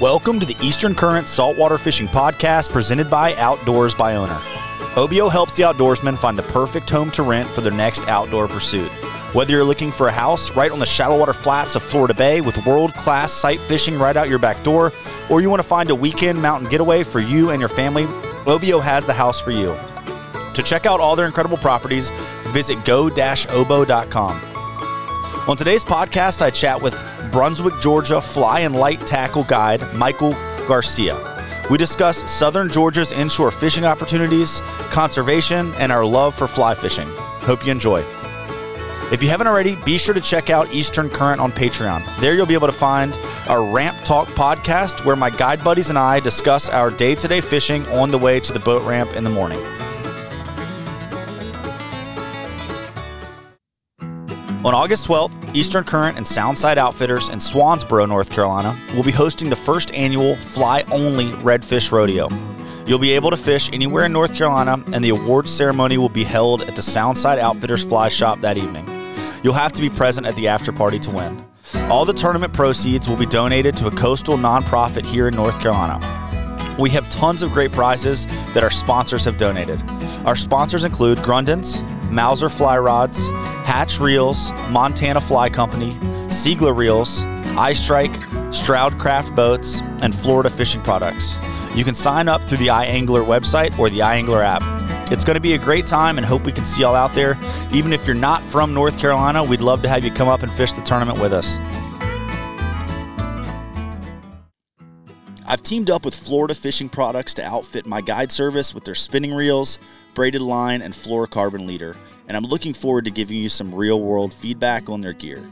Welcome to the Eastern Current Saltwater Fishing Podcast presented by Outdoors by Owner. OBO helps the outdoorsman find the perfect home to rent for their next outdoor pursuit. Whether you're looking for a house right on the shallow water flats of Florida Bay with world class sight fishing right out your back door, or you want to find a weekend mountain getaway for you and your family, OBO has the house for you. To check out all their incredible properties, visit go-obo.com. On today's podcast, I chat with Brunswick, Georgia fly and light tackle guide Michael Garcia. We discuss southern Georgia's inshore fishing opportunities, conservation, and our love for fly fishing. Hope you enjoy. If you haven't already, be sure to check out Eastern Current on Patreon. There you'll be able to find our Ramp Talk podcast, where my guide buddies and I discuss our day to day fishing on the way to the boat ramp in the morning. On August 12th, Eastern Current and Soundside Outfitters in Swansboro, North Carolina, will be hosting the first annual fly only redfish rodeo. You'll be able to fish anywhere in North Carolina, and the awards ceremony will be held at the Soundside Outfitters Fly Shop that evening. You'll have to be present at the after party to win. All the tournament proceeds will be donated to a coastal nonprofit here in North Carolina. We have tons of great prizes that our sponsors have donated. Our sponsors include Grundens, Mauser Fly Rods, Hatch Reels, Montana Fly Company, Seigler Reels, EyeStrike, Stroud Craft Boats, and Florida Fishing Products. You can sign up through the iAngler website or the iAngler app. It's going to be a great time and hope we can see y'all out there. Even if you're not from North Carolina, we'd love to have you come up and fish the tournament with us. I've teamed up with Florida Fishing Products to outfit my guide service with their spinning reels, braided line, and fluorocarbon leader, and I'm looking forward to giving you some real world feedback on their gear.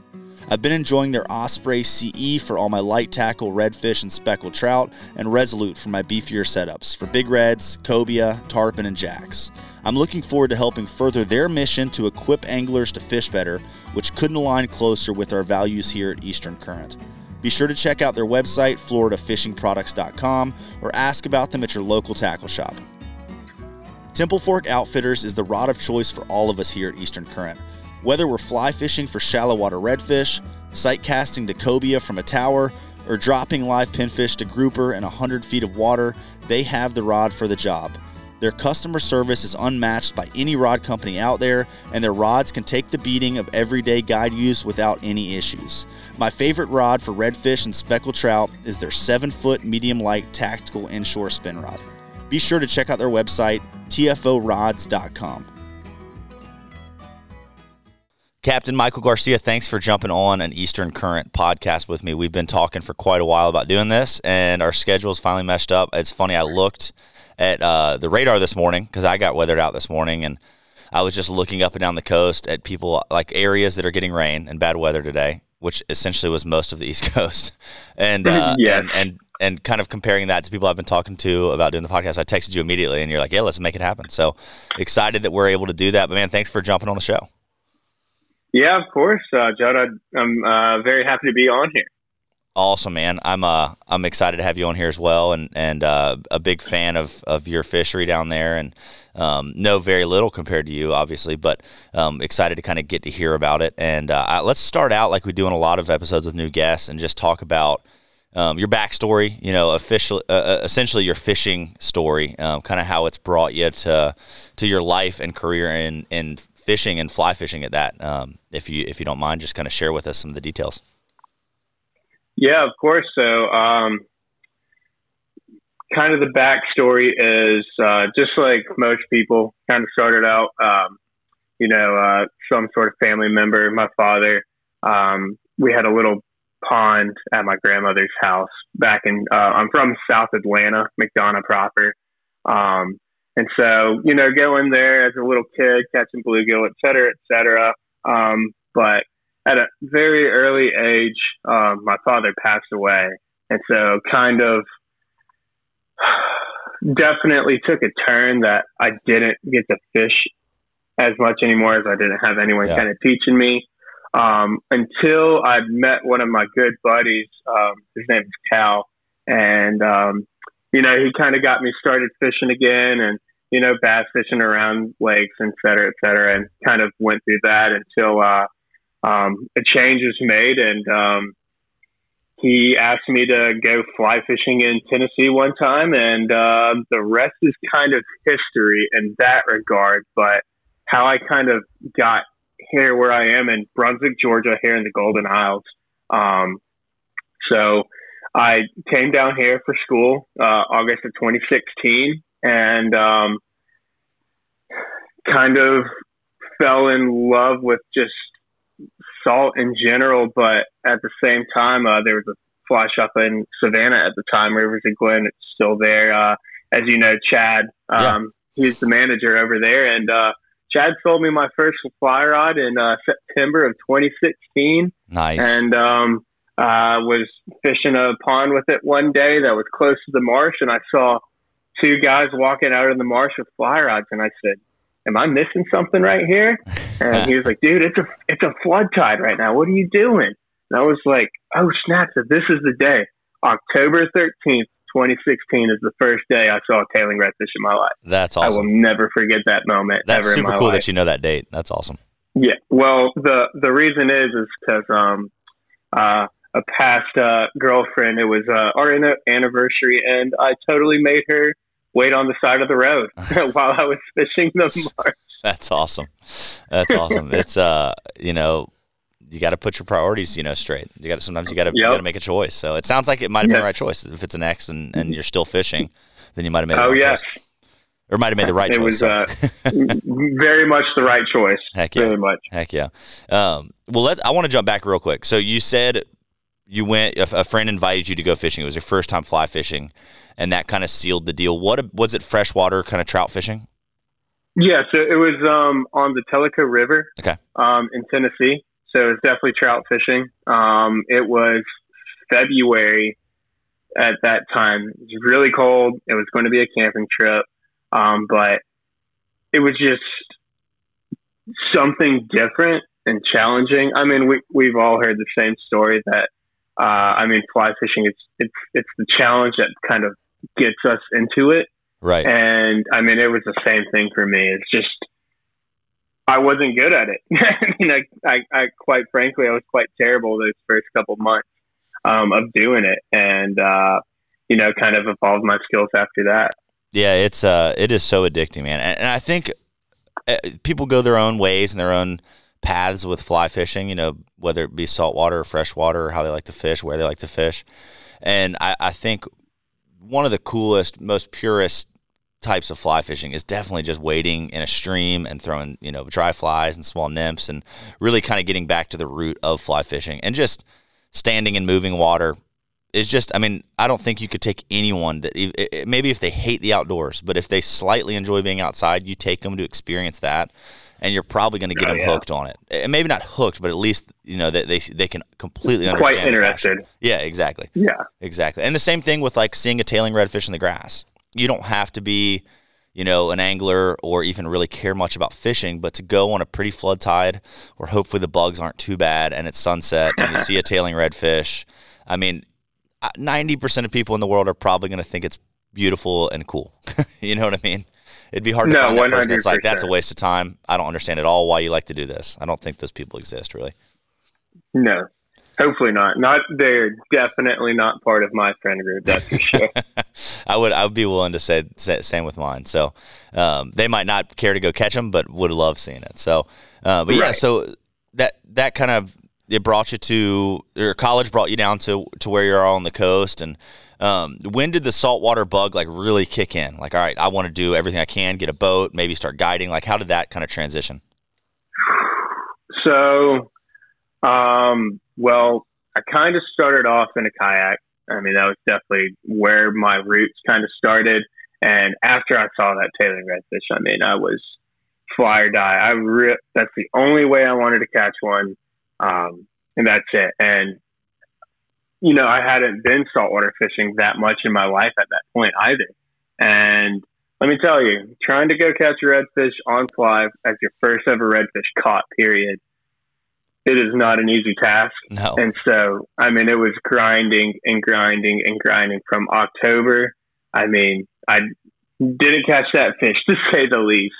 I've been enjoying their Osprey CE for all my light tackle, redfish, and speckled trout, and Resolute for my beefier setups for big reds, cobia, tarpon, and jacks. I'm looking forward to helping further their mission to equip anglers to fish better, which couldn't align closer with our values here at Eastern Current. Be sure to check out their website, floridafishingproducts.com, or ask about them at your local tackle shop. Temple Fork Outfitters is the rod of choice for all of us here at Eastern Current. Whether we're fly fishing for shallow water redfish, sight casting to cobia from a tower, or dropping live pinfish to grouper in 100 feet of water, they have the rod for the job. Their customer service is unmatched by any rod company out there, and their rods can take the beating of everyday guide use without any issues. My favorite rod for redfish and speckled trout is their 7 foot medium light tactical inshore spin rod. Be sure to check out their website, tforods.com. Captain Michael Garcia, thanks for jumping on an Eastern Current podcast with me. We've been talking for quite a while about doing this, and our schedules finally meshed up. It's funny, I looked at uh, the radar this morning because I got weathered out this morning, and I was just looking up and down the coast at people like areas that are getting rain and bad weather today, which essentially was most of the East Coast, and uh, and, and and kind of comparing that to people I've been talking to about doing the podcast. I texted you immediately, and you're like, "Yeah, let's make it happen." So excited that we're able to do that. But man, thanks for jumping on the show. Yeah, of course, uh, Jud. I'm uh, very happy to be on here. Awesome, man. I'm uh I'm excited to have you on here as well, and and uh, a big fan of of your fishery down there, and um, know very little compared to you, obviously, but um, excited to kind of get to hear about it. And uh, I, let's start out like we do in a lot of episodes with new guests, and just talk about. Um, your backstory, you know, official, uh, uh essentially your fishing story, um, kind of how it's brought you to to your life and career in in fishing and fly fishing at that. Um, if you if you don't mind, just kind of share with us some of the details. Yeah, of course. So, um, kind of the backstory is uh, just like most people kind of started out, um, you know, uh, some sort of family member. My father, um, we had a little pond at my grandmother's house back in, uh, I'm from South Atlanta, McDonough proper. Um, and so, you know, going there as a little kid, catching bluegill, et cetera, et cetera. Um, but at a very early age, um, my father passed away. And so, kind of definitely took a turn that I didn't get to fish as much anymore as I didn't have anyone yeah. kind of teaching me. Um, until I met one of my good buddies, um, his name is Cal, and um, you know, he kind of got me started fishing again and, you know, bass fishing around lakes, et cetera, et cetera, and kind of went through that until uh, um, a change was made. And um, he asked me to go fly fishing in Tennessee one time, and uh, the rest is kind of history in that regard. But how I kind of got here where I am in Brunswick, Georgia, here in the Golden Isles. Um, so I came down here for school uh, August of 2016, and um, kind of fell in love with just salt in general, but at the same time, uh, there was a fly shop in Savannah at the time, Rivers and Glen. It's still there. Uh, as you know, Chad, um, yeah. he's the manager over there, and uh, Chad sold me my first fly rod in uh, September of 2016. Nice. And um, uh, was fishing a pond with it one day that was close to the marsh, and I saw two guys walking out in the marsh with fly rods, and I said, "Am I missing something right here?" And he was like, "Dude, it's a it's a flood tide right now. What are you doing?" And I was like, "Oh snap! So this is the day, October thirteenth, 2016 is the first day I saw a tailing redfish in my life. That's awesome. I will never forget that moment. That's super cool life. that you know that date. That's awesome. Yeah. Well, the the reason is is because um uh a past uh, girlfriend. It was uh, our anniversary, and I totally made her wait on the side of the road while I was fishing the marsh. That's awesome. That's awesome. it's uh, you know, you got to put your priorities, you know, straight. You got to sometimes you got to yep. got to make a choice. So it sounds like it might have been the right choice. If it's an X and, and you're still fishing, then you might have made. Oh yes. Choice. Or might have made the right it choice. It was uh, very much the right choice. Heck yeah. Very much. Heck yeah. Um, well, let, I want to jump back real quick. So you said you went, a, friend invited you to go fishing. It was your first time fly fishing, and that kind of sealed the deal. What was it? Freshwater kind of trout fishing? Yeah, so it was um, on the Tellico River, okay, um, in Tennessee. So it was definitely trout fishing. Um, it was February at that time. It was really cold. It was going to be a camping trip, um, but it was just something different and challenging. I mean, we we've all heard the same story that uh, I mean, fly fishing it's it's it's the challenge that kind of gets us into it. Right. And I mean, it was the same thing for me. It's just I wasn't good at it. I mean, I, I, I, quite frankly, I was quite terrible those first couple months um, of doing it, and uh, you know, kind of evolved my skills after that. Yeah, it's uh, it is so addicting, man, and, and I think uh, people go their own ways and their own paths with fly fishing, you know, whether it be saltwater or freshwater or how they like to fish, where they like to fish. And I, I think one of the coolest, most purest types of fly fishing is definitely just wading in a stream and throwing, you know, dry flies and small nymphs and really kind of getting back to the root of fly fishing and just standing in moving water is just, I mean, I don't think you could take anyone that maybe if they hate the outdoors, but if they slightly enjoy being outside, you take them to experience that and you're probably going to get oh, them yeah. hooked on it. And maybe not hooked, but at least you know that they they can completely understand. Quite interested. Yeah, exactly. Yeah, exactly. And the same thing with like seeing a tailing redfish in the grass. You don't have to be, you know, an angler or even really care much about fishing, but to go on a pretty flood tide where hopefully the bugs aren't too bad and it's sunset and you see a tailing redfish. I mean, uh, ninety percent of people in the world are probably going to think it's beautiful and cool. you know what I mean? It'd be hard to no, find that person that's like, that's a waste of time. I don't understand at all why you like to do this. I don't think those people exist, really. No, hopefully not. Not they're definitely not part of my friend group. That's for sure. I would I would be willing to say, say same with mine. So um, they might not care to go catch them, but would love seeing it. So, uh, but right. yeah, so that that kind of it brought you to your college brought you down to to where you're on the coast and um, when did the saltwater bug like really kick in? Like, all right, I want to do everything I can, get a boat, maybe start guiding. Like, how did that kind of transition? So, um, well, I kind of started off in a kayak. I mean, that was definitely where my roots kind of started. And after I saw that tailing redfish, I mean, I was fly or die. I re- that's the only way I wanted to catch one, um, and that's it. And you know, I hadn't been saltwater fishing that much in my life at that point either. And let me tell you, trying to go catch a redfish on fly as your first ever redfish caught, period, it is not an easy task. No. And so, I mean, it was grinding and grinding and grinding from October. I mean, I didn't catch that fish to say the least.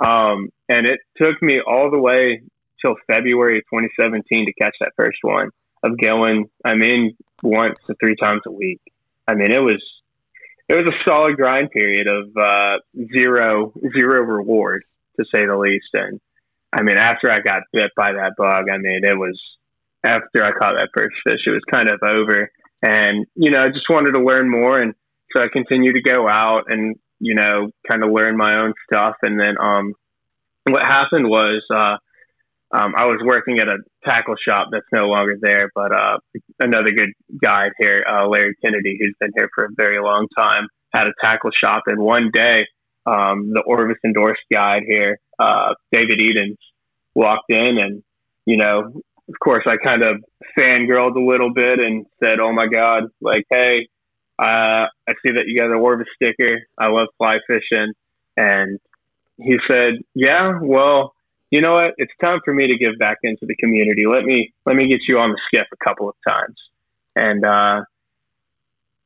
Um, and it took me all the way till February 2017 to catch that first one. Of going. I mean, once to three times a week. I mean, it was it was a solid grind period of uh, zero zero reward to say the least. And I mean, after I got bit by that bug, I mean, it was after I caught that first fish, it was kind of over. And you know, I just wanted to learn more, and so I continued to go out and you know, kind of learn my own stuff. And then um, what happened was uh, um, I was working at a tackle shop that's no longer there, but uh, another good guide here, uh, Larry Kennedy, who's been here for a very long time, had a tackle shop. And one day, um, the Orvis endorsed guide here, uh, David Edens, walked in and, you know, of course, I kind of fangirled a little bit and said, "Oh my God!" Like, hey, uh, I see that you got a Orvis sticker. I love fly fishing, and he said, "Yeah, well, you know what? It's time for me to give back into the community. Let me let me get you on the skiff a couple of times." And uh,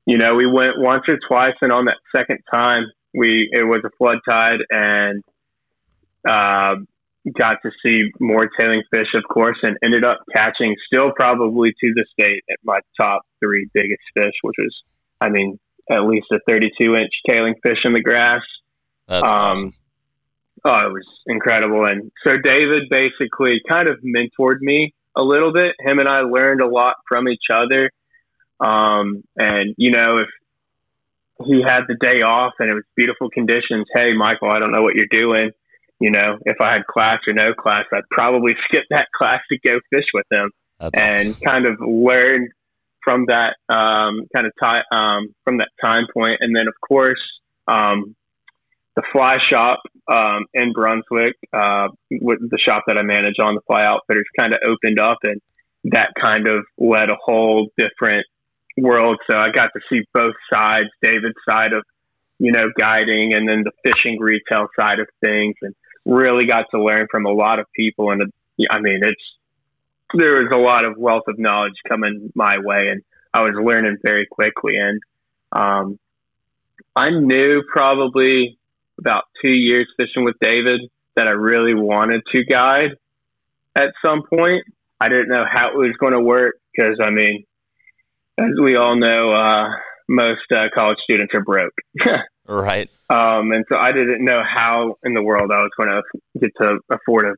you know, we went once or twice, and on that second time, we it was a flood tide, and uh, got to see more tailing fish, of course, and ended up catching still probably to this date at my top three biggest fish, which was, I mean, at least a 32 inch tailing fish in the grass. That's um, awesome. Oh, it was incredible. And so David basically kind of mentored me a little bit. Him and I learned a lot from each other. Um, and, you know, if he had the day off and it was beautiful conditions, hey, Michael, I don't know what you're doing. You know, if I had class or no class, I'd probably skip that class to go fish with him That's and awesome. kind of learn from that um, kind of time um, from that time point. And then, of course, um, the fly shop um, in Brunswick, uh, with the shop that I manage on the Fly Outfitters, kind of opened up, and that kind of led a whole different world. So I got to see both sides, David's side of you know guiding, and then the fishing retail side of things, and really got to learn from a lot of people. And I mean, it's there was a lot of wealth of knowledge coming my way, and I was learning very quickly. And um, I knew probably about two years fishing with David that I really wanted to guide at some point. I didn't know how it was going to work because, I mean, as we all know, uh, most uh, college students are broke. right. Um, and so I didn't know how in the world I was going to get to afford a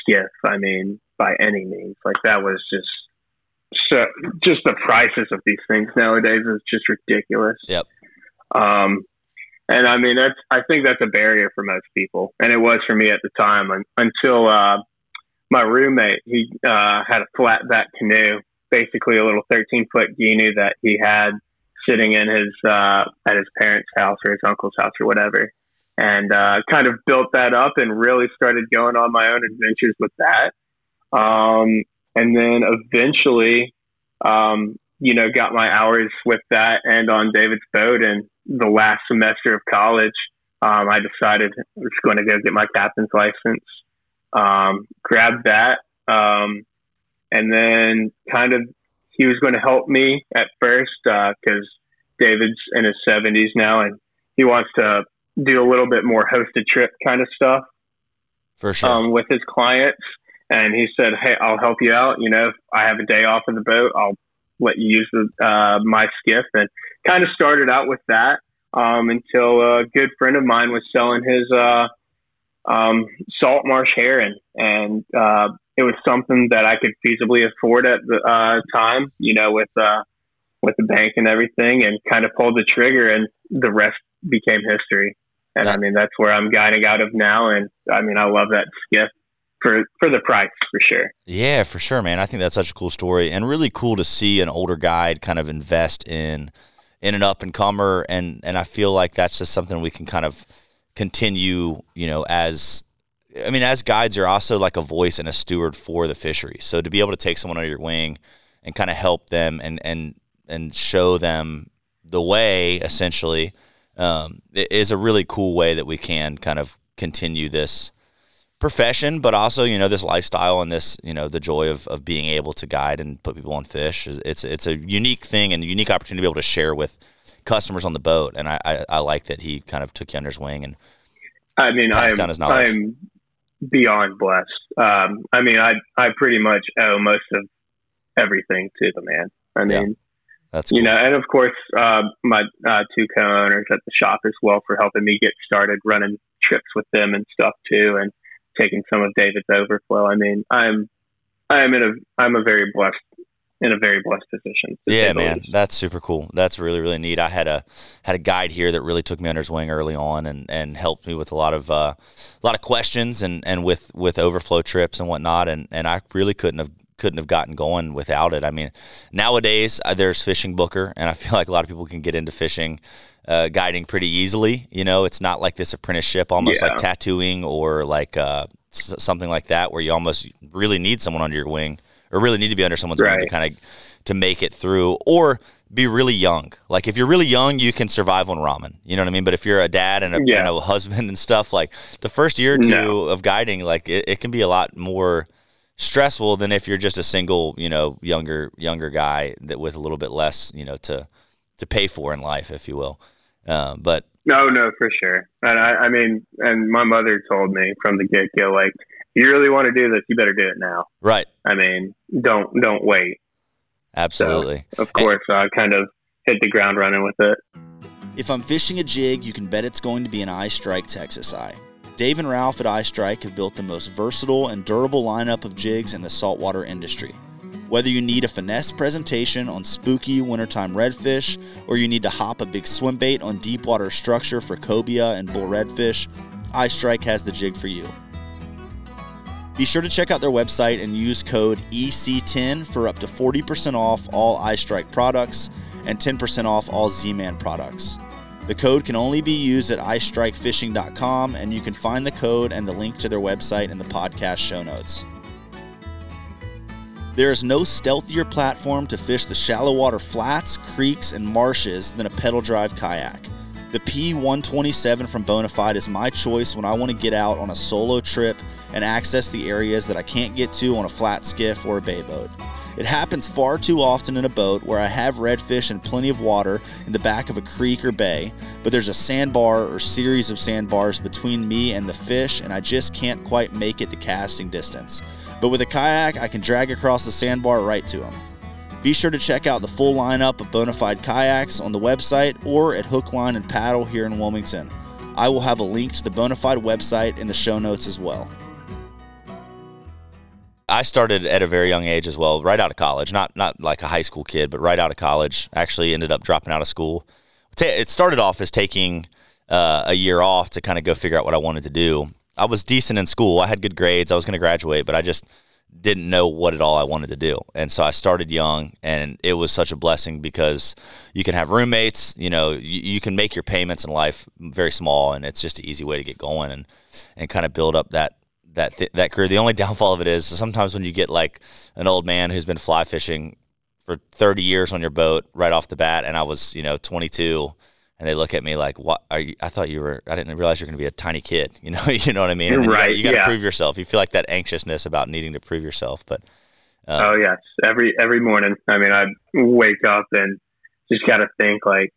skiff. I mean, by any means, like that was just so just the prices of these things nowadays is just ridiculous. Yep. Um, and I mean, that's, I think that's a barrier for most people. And it was for me at the time until, uh, my roommate, he, uh, had a flat back canoe, basically a little 13 foot Gheenoe that he had sitting in his, uh, at his parents' house or his uncle's house or whatever. And, uh, kind of built that up and really started going on my own adventures with that. Um, and then eventually, um, you know, got my hours with that and on David's boat. And the last semester of college, um, I decided I was going to go get my captain's license. Um, grabbed that, um, and then kind of he was going to help me at first because uh, David's in his seventies now, and he wants to do a little bit more hosted trip kind of stuff for sure um, with his clients. And he said, "Hey, I'll help you out. You know, if I have a day off of the boat, I'll let you use the, uh, my skiff." And kind of started out with that um, until a good friend of mine was selling his uh, um, salt marsh Heron, and uh, it was something that I could feasibly afford at the uh, time. You know, with uh, with the bank and everything, and kind of pulled the trigger, and the rest became history. And I mean, that's where I'm guiding out of now. And I mean, I love that skiff for for the price for sure. Yeah, for sure, man. I think that's such a cool story and really cool to see an older guide kind of invest in in an up and comer and and I feel like that's just something we can kind of continue, you know, as I mean, as guides you're also like a voice and a steward for the fishery. So to be able to take someone under your wing and kind of help them and and and show them the way essentially um, is a really cool way that we can kind of continue this profession, but also you know this lifestyle and this you know the joy of, of being able to guide and put people on fish. It's it's a unique thing and a unique opportunity to be able to share with customers on the boat. And I, I, I like that he kind of took you under his wing and I mean I'm I'm beyond blessed. Um, I mean I I pretty much owe most of everything to the man. I mean, yeah. That's cool. you know, and of course, uh, my uh, two co-owners at the shop as well for helping me get started running trips with them and stuff too, and taking some of David's overflow. I mean, I'm I'm in a I'm a very blessed in a very blessed position. Yeah, man, that's super cool. That's really really neat. I had a had a guide here that really took me under his wing early on and, and helped me with a lot of uh, a lot of questions and, and with with overflow trips and whatnot. And and I really couldn't have couldn't have gotten going without it. I mean, nowadays uh, there's FishingBooker, and I feel like a lot of people can get into fishing uh, guiding pretty easily. You know, it's not like this apprenticeship, almost yeah. like tattooing or like uh, something like that, where you almost really need someone under your wing or really need to be under someone's right. wing to kind of to make it through or be really young. Like if you're really young, you can survive on ramen. You know what I mean? But if you're a dad and a, yeah. and a husband and stuff, like the first year or two no. of guiding, like it, it, can be a lot more stressful than if you're just a single, you know, younger younger guy that with a little bit less, you know, to to pay for in life, if you will. Uh, but no, no, for sure. And I, I mean, and my mother told me from the get go, like if you really want to do this, you better do it now. Right. I mean, don't don't wait. Absolutely. So, of course, I kind of hit the ground running with it. If I'm fishing a jig, you can bet it's going to be an EyeStrike Texas Eye. Dave and Ralph at EyeStrike have built the most versatile and durable lineup of jigs in the saltwater industry. Whether you need a finesse presentation on spooky wintertime redfish, or you need to hop a big swim bait on deep water structure for cobia and bull redfish, EyeStrike has the jig for you. Be sure to check out their website and use code EC10 for up to 40% off all EyeStrike products and 10% off all Z Man products. The code can only be used at EyeStrikeFishing.com, and you can find the code and the link to their website in the podcast show notes. There is no stealthier platform to fish the shallow water flats, creeks, and marshes than a pedal drive kayak. The P127 from Bonafide is my choice when I want to get out on a solo trip and access the areas that I can't get to on a flat skiff or a bay boat. It happens far too often in a boat where I have redfish and plenty of water in the back of a creek or bay, but there's a sandbar or series of sandbars between me and the fish, and I just can't quite make it to casting distance. But with a kayak, I can drag across the sandbar right to them. Be sure to check out the full lineup of Bonafide kayaks on the website or at Hook, Line, and Paddle here in Wilmington. I will have a link to the Bonafide website in the show notes as well. I started at a very young age as well, right out of college. Not not like a high school kid, but right out of college. Actually, ended up dropping out of school. It started off as taking uh, a year off to kind of go figure out what I wanted to do. I was decent in school. I had good grades. I was going to graduate, but I just didn't know what at all I wanted to do. And so I started young and it was such a blessing because you can have roommates, you know, you, you, can make your payments in life very small and it's just an easy way to get going and, and kind of build up that, that, th- that career. The only downfall of it is sometimes when you get like an old man who's been fly fishing for 30 years on your boat right off the bat and I was, you know, 22 and they look at me like, "What are you?" I thought you were. I didn't realize you're going to be a tiny kid. You know, you know what I mean? And right. You got to yeah. prove yourself. You feel like that anxiousness about needing to prove yourself. But um, oh yes, every every morning. I mean, I wake up and just got to think like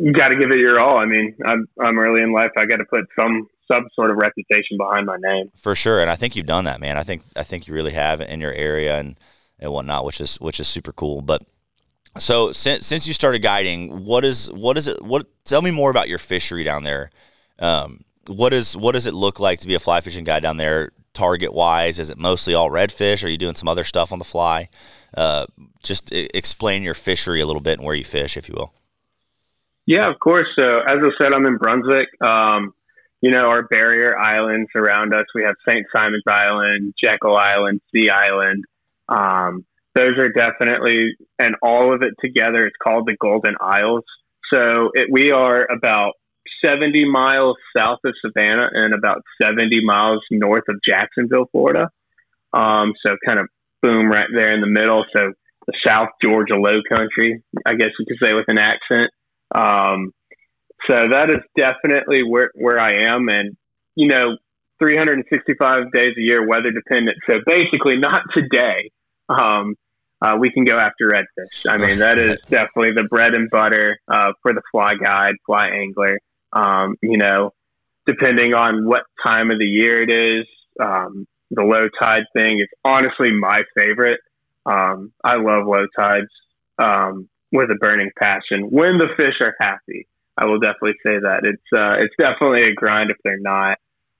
you got to give it your all. I mean, I'm I'm early in life. I got to put some some sort of reputation behind my name for sure. And I think you've done that, man. I think I think you really have in your area and and whatnot, which is which is super cool. But so since since you started guiding, what is what is it? What tell me more about your fishery down there. Um, what is what does it look like to be a fly fishing guy down there? Target wise, is it mostly all redfish? Are you doing some other stuff on the fly? Uh, just explain your fishery a little bit and where you fish, if you will. Yeah, of course. So as I said, I'm in Brunswick. Um, you know, our barrier islands around us. We have St. Simon's Island, Jekyll Island, Sea Island. Um, those are definitely, and all of it together is called the Golden Isles. So it, we are about 70 miles south of Savannah and about 70 miles north of Jacksonville, Florida. Um, so kind of boom right there in the middle. So the South Georgia Low Country, I guess you could say with an accent. Um, so that is definitely where, where I am. And, you know, 365 days a year, weather dependent. So basically not today. Um, uh, we can go after redfish. I mean, that is definitely the bread and butter uh, for the fly guide, fly angler. Um, you know, depending on what time of the year it is, um, the low tide thing is honestly my favorite. Um, I love low tides um, with a burning passion when the fish are happy. I will definitely say that it's uh, it's definitely a grind if they're not.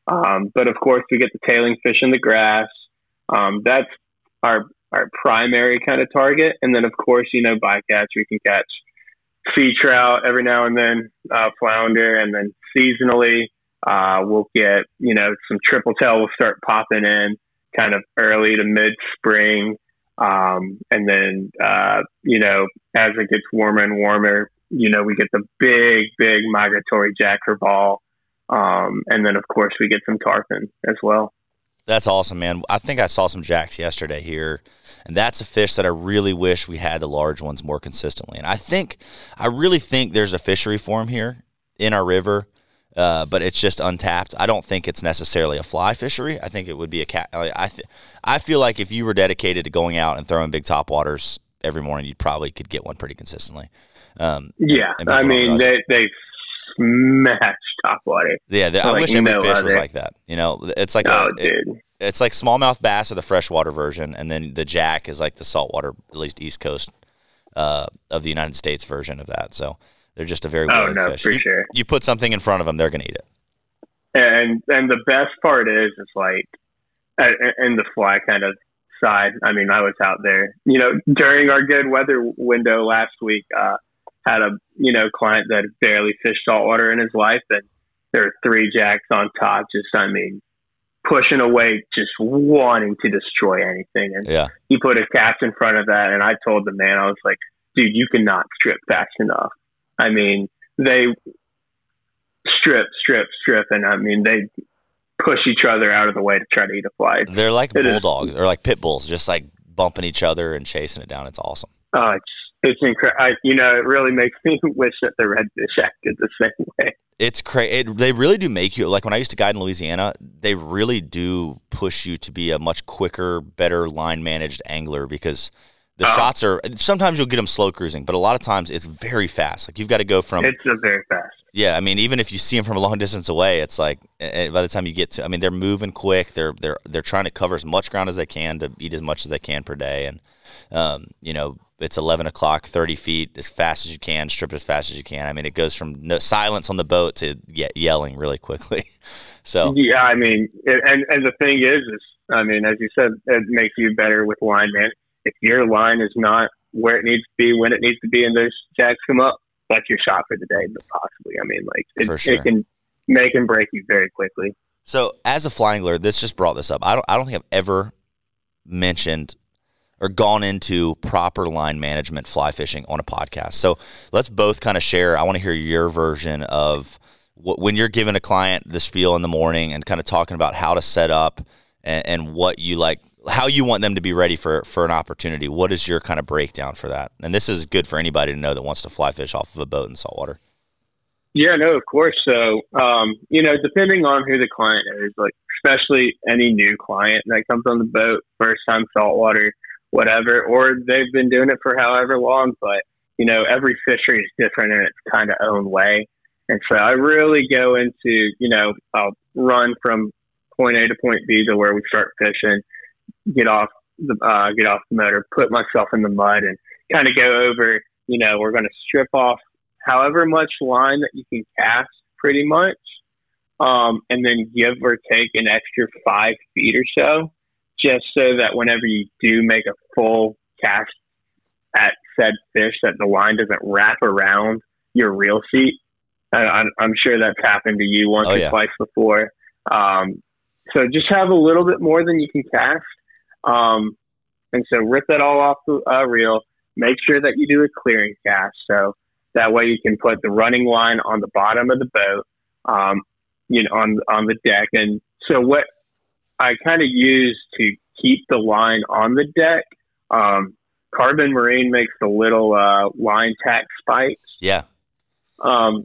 Um, but of course, we get the tailing fish in the grass. Um, that's our our primary kind of target, and then of course, you know, bycatch we can catch sea trout every now and then, uh, flounder, and then seasonally uh, we'll get you know some triple tail will start popping in kind of early to mid spring. Um, and then, uh, you know, as it gets warmer and warmer, you know, we get the big, big migratory jack ball. Um, and then, of course, we get some tarpon as well. That's awesome, man. I think I saw some jacks yesterday here, and that's a fish that I really wish we had the large ones more consistently. And I think, I really think there's a fishery for them here in our river, uh, but it's just untapped. I don't think it's necessarily a fly fishery. I think it would be a cat. I th- I feel like if you were dedicated to going out and throwing big top waters every morning, you probably could get one pretty consistently. Um, yeah, I mean they they smash top water. Yeah, I like, wish every fish was like that. You know, it's like oh, a, it, it's like smallmouth bass are the freshwater version, and then the jack is like the saltwater, at least East Coast uh, of the United States version of that. So they're just a very oh no fish. for you, sure. You put something in front of them, they're gonna eat it. And and the best part is, it's like, in the fly kind of side. I mean, I was out there, you know, during our good weather window last week. Uh, had a you know client that barely fished saltwater in his life, and there are three jacks on top. Just I mean, pushing away, just wanting to destroy anything. And yeah. he put a cast in front of that, and I told the man, I was like, dude, you cannot strip fast enough. I mean, they strip, strip, strip, and I mean they push each other out of the way to try to eat a fly. They're like it bulldogs or like pit bulls, just like bumping each other and chasing it down. It's awesome. Oh, it's it's incredible. You know, it really makes me wish that the redfish acted the same way. It's crazy. It, they really do make you like when I used to guide in Louisiana. They really do push you to be a much quicker, better line managed angler because the oh. shots are sometimes you'll get them slow cruising, but a lot of times it's very fast. Like you've got to go from it's a very fast. Yeah, I mean, even if you see them from a long distance away, it's like by the time you get to, I mean, they're moving quick. They're they're they're trying to cover as much ground as they can to eat as much as they can per day, and um, you know, it's 11 o'clock, 30 feet, as fast as you can, strip as fast as you can. I mean, it goes from no, silence on the boat to ye- yelling really quickly. so yeah, I mean, it, and and the thing is, is I mean, as you said, it makes you better with line man. If your line is not where it needs to be when it needs to be, and those jacks come up, that's your shot for the day. But possibly, I mean, like it, sure. it can make and break you very quickly. So, as a fly angler, this just brought this up. I don't, I don't think I've ever mentioned or gone into proper line management fly fishing on a podcast. So let's both kind of share. I want to hear your version of what, when you're giving a client the spiel in the morning and kind of talking about how to set up and, and what you like, how you want them to be ready for, for an opportunity. What is your kind of breakdown for that? And this is good for anybody to know that wants to fly fish off of a boat in saltwater. Yeah, no, of course. So, um, you know, depending on who the client is, like especially any new client that comes on the boat, first time saltwater, whatever, or they've been doing it for however long. But you know, every fishery is different in its kind of own way, and so I really go into you know I'll run from point A to point B to where we start fishing, get off the uh, get off the motor, put myself in the mud, and kind of go over. You know, we're going to strip off however much line that you can cast, pretty much, um, and then give or take an extra five feet or so just so that whenever you do make a full cast at said fish, that the line doesn't wrap around your reel seat. I'm, I'm sure that's happened to you once oh, or yeah. twice before. Um, so just have a little bit more than you can cast. Um, and so rip that all off the uh, reel. Make sure that you do a clearing cast. So that way you can put the running line on the bottom of the boat, um, you know, on, on the deck. And so what I kind of use to keep the line on the deck. Um, Carbon Marine makes the little uh, line tack spikes. Yeah. Um,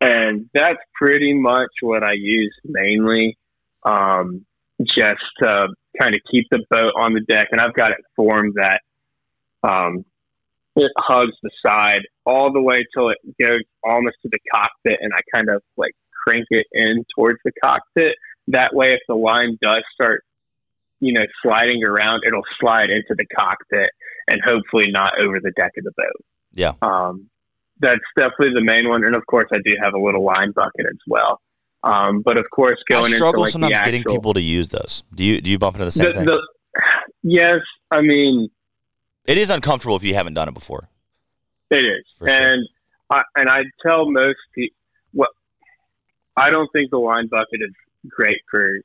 and that's pretty much what I use mainly, um, just to kind of keep the boat on the deck. And I've got it formed that um, it hugs the side all the way till it goes almost to the cockpit, and I kind of like crank it in towards the cockpit that way, if the line does start you know, sliding around, it'll slide into the cockpit and hopefully not over the deck of the boat. Yeah. Um, that's definitely the main one. And of course, I do have a little line bucket as well. Um, but of course, going I struggle into like sometimes the getting actual, people to use those. Do you do you bump into the same the, thing? the, yes, I mean it is uncomfortable if you haven't done it before. it is, sure. and I, and I tell most people, well, I don't think the line bucket is great for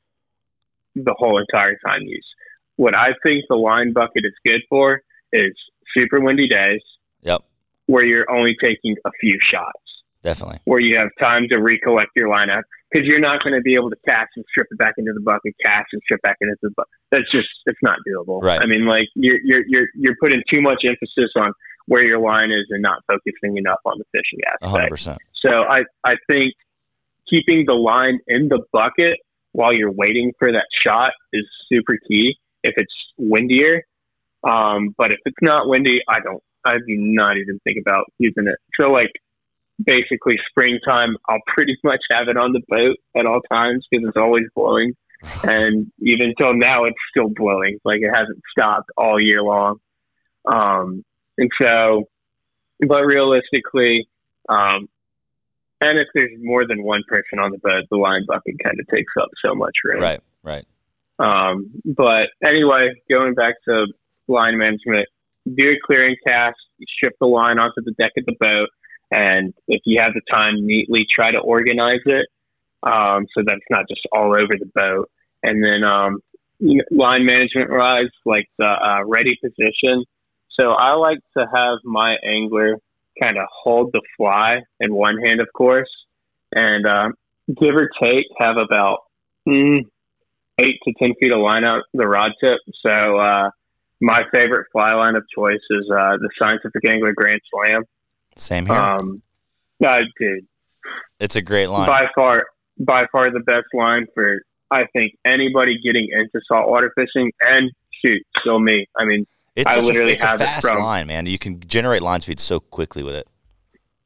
the whole entire time use. What I think the line bucket is good for is super windy days Yep, where you're only taking a few shots. definitely. where you have time to recollect your lineup because you're not going to be able to cast and strip it back into the bucket, cast and strip back into the bucket. That's just it's not doable. Right. I mean, like you're you're you're you're putting too much emphasis on where your line is and not focusing enough on the fishing aspect. percent. So I I think keeping the line in the bucket while you're waiting for that shot is super key. If it's windier, um, but if it's not windy, I don't. I do not even think about using it. So like basically springtime, I'll pretty much have it on the boat at all times because it's always blowing. And even till now, it's still blowing. Like it hasn't stopped all year long. Um, and so, but realistically, um, and if there's more than one person on the boat, the line bucket kind of takes up so much room. Right, right. Um, but anyway, going back to line management, do a clearing cast, strip the line onto the deck of the boat, and if you have the time, neatly try to organize it um, so it's not just all over the boat. And then um, line management wise, like the uh, ready position. So I like to have my angler kind of hold the fly in one hand, of course, and um, give or take have about mm, eight to ten feet of line out the rod tip. So uh, my favorite fly line of choice is uh, the Scientific Angler Grand Slam. Same here. Um, uh, dude, it's a great line. by far, by far the best line for I think anybody getting into saltwater fishing and shoot, still me. I mean, It's, I literally a, it's a have it fast from- line, man. You can generate line speed so quickly with it.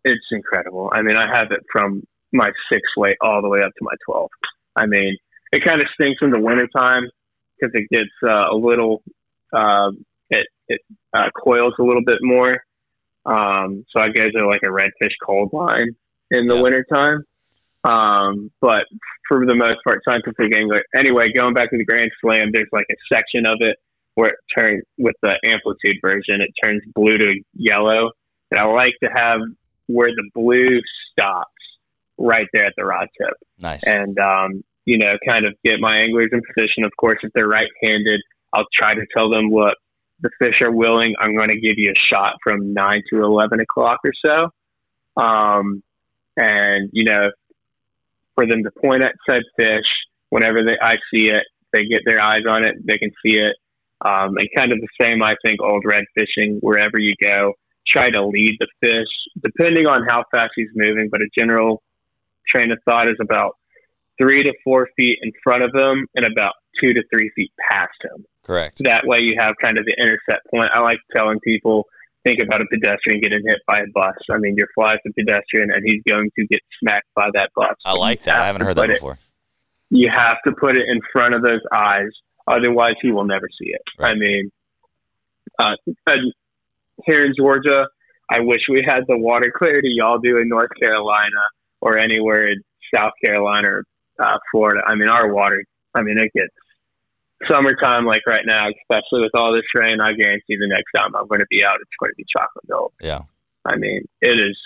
it's incredible. I mean, I have it from my six weight all the way up to my 12. I mean, it kind of stinks in the wintertime because it gets uh, a little, um, it, it uh, coils a little bit more. Um, so I go to like a redfish cold line in the Yeah. wintertime. Um, but for the most part, scientific angler. Anyway, going back to the Grand Slam, there's like a section of it where it turns with the amplitude version, it turns blue to yellow. And I like to have where the blue stops right there at the rod tip Nice. and um, you know, kind of get my anglers in position. Of course, if they're right-handed, I'll try to tell them, look, the fish are willing. I'm going to give you a shot from nine to eleven o'clock or so, um, and you know, for them to point at said fish whenever they I see it, they get their eyes on it, they can see it, um, and kind of the same. I think old red fishing wherever you go, try to lead the fish depending on how fast he's moving, but a general train of thought is about three to four feet in front of him and about two to three feet past him. Correct. That way you have kind of the intercept point. I like telling people think about a pedestrian getting hit by a bus. I mean, your fly's a pedestrian and he's going to get smacked by that bus. I like that. I have haven't heard that put it- before. You have to put it in front of those eyes. Otherwise, he will never see it. I mean, uh, here in Georgia, I wish we had the water clarity y'all do in North Carolina or anywhere in South Carolina or uh, Florida. I mean, our water, I mean, it gets summertime like right now, especially with all this rain. I guarantee the next time I'm going to be out, it's going to be chocolate milk. Yeah. I mean, it is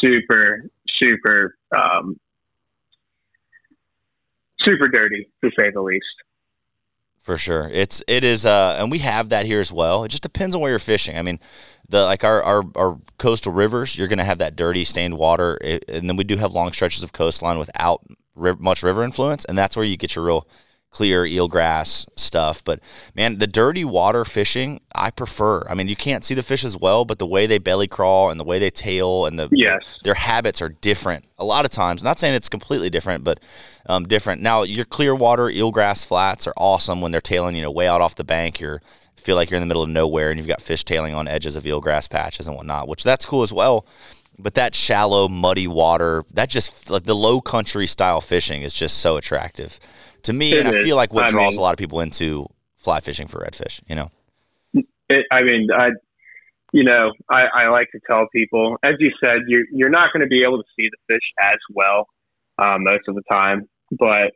super, super, um, super dirty to say the least. For sure. It's it is uh and we have that here as well. It just depends on where you're fishing. I mean, the like our our, our coastal rivers, you're going to have that dirty stained water It- and then we do have long stretches of coastline without much river influence and that's where you get your real clear eelgrass stuff. But man, the dirty water fishing, I prefer. I mean, you can't see the fish as well, but the way they belly crawl and the way they tail and the Yes. their habits are different a lot of times. Not saying it's completely different, but um, different. Now, your clear water eelgrass flats are awesome when they're tailing, you know, way out off the bank. You're feel like you're in the middle of nowhere and you've got fish tailing on edges of eelgrass patches and whatnot, which that's cool as well. But that shallow, muddy water, that just like the low country style fishing is just so attractive to me. It and I feel like what I draws mean- a lot of people into fly fishing for redfish. You know. It, I mean, I you know, I, I like to tell people, as you said, you're you're not going to be able to see the fish as well uh, most of the time, but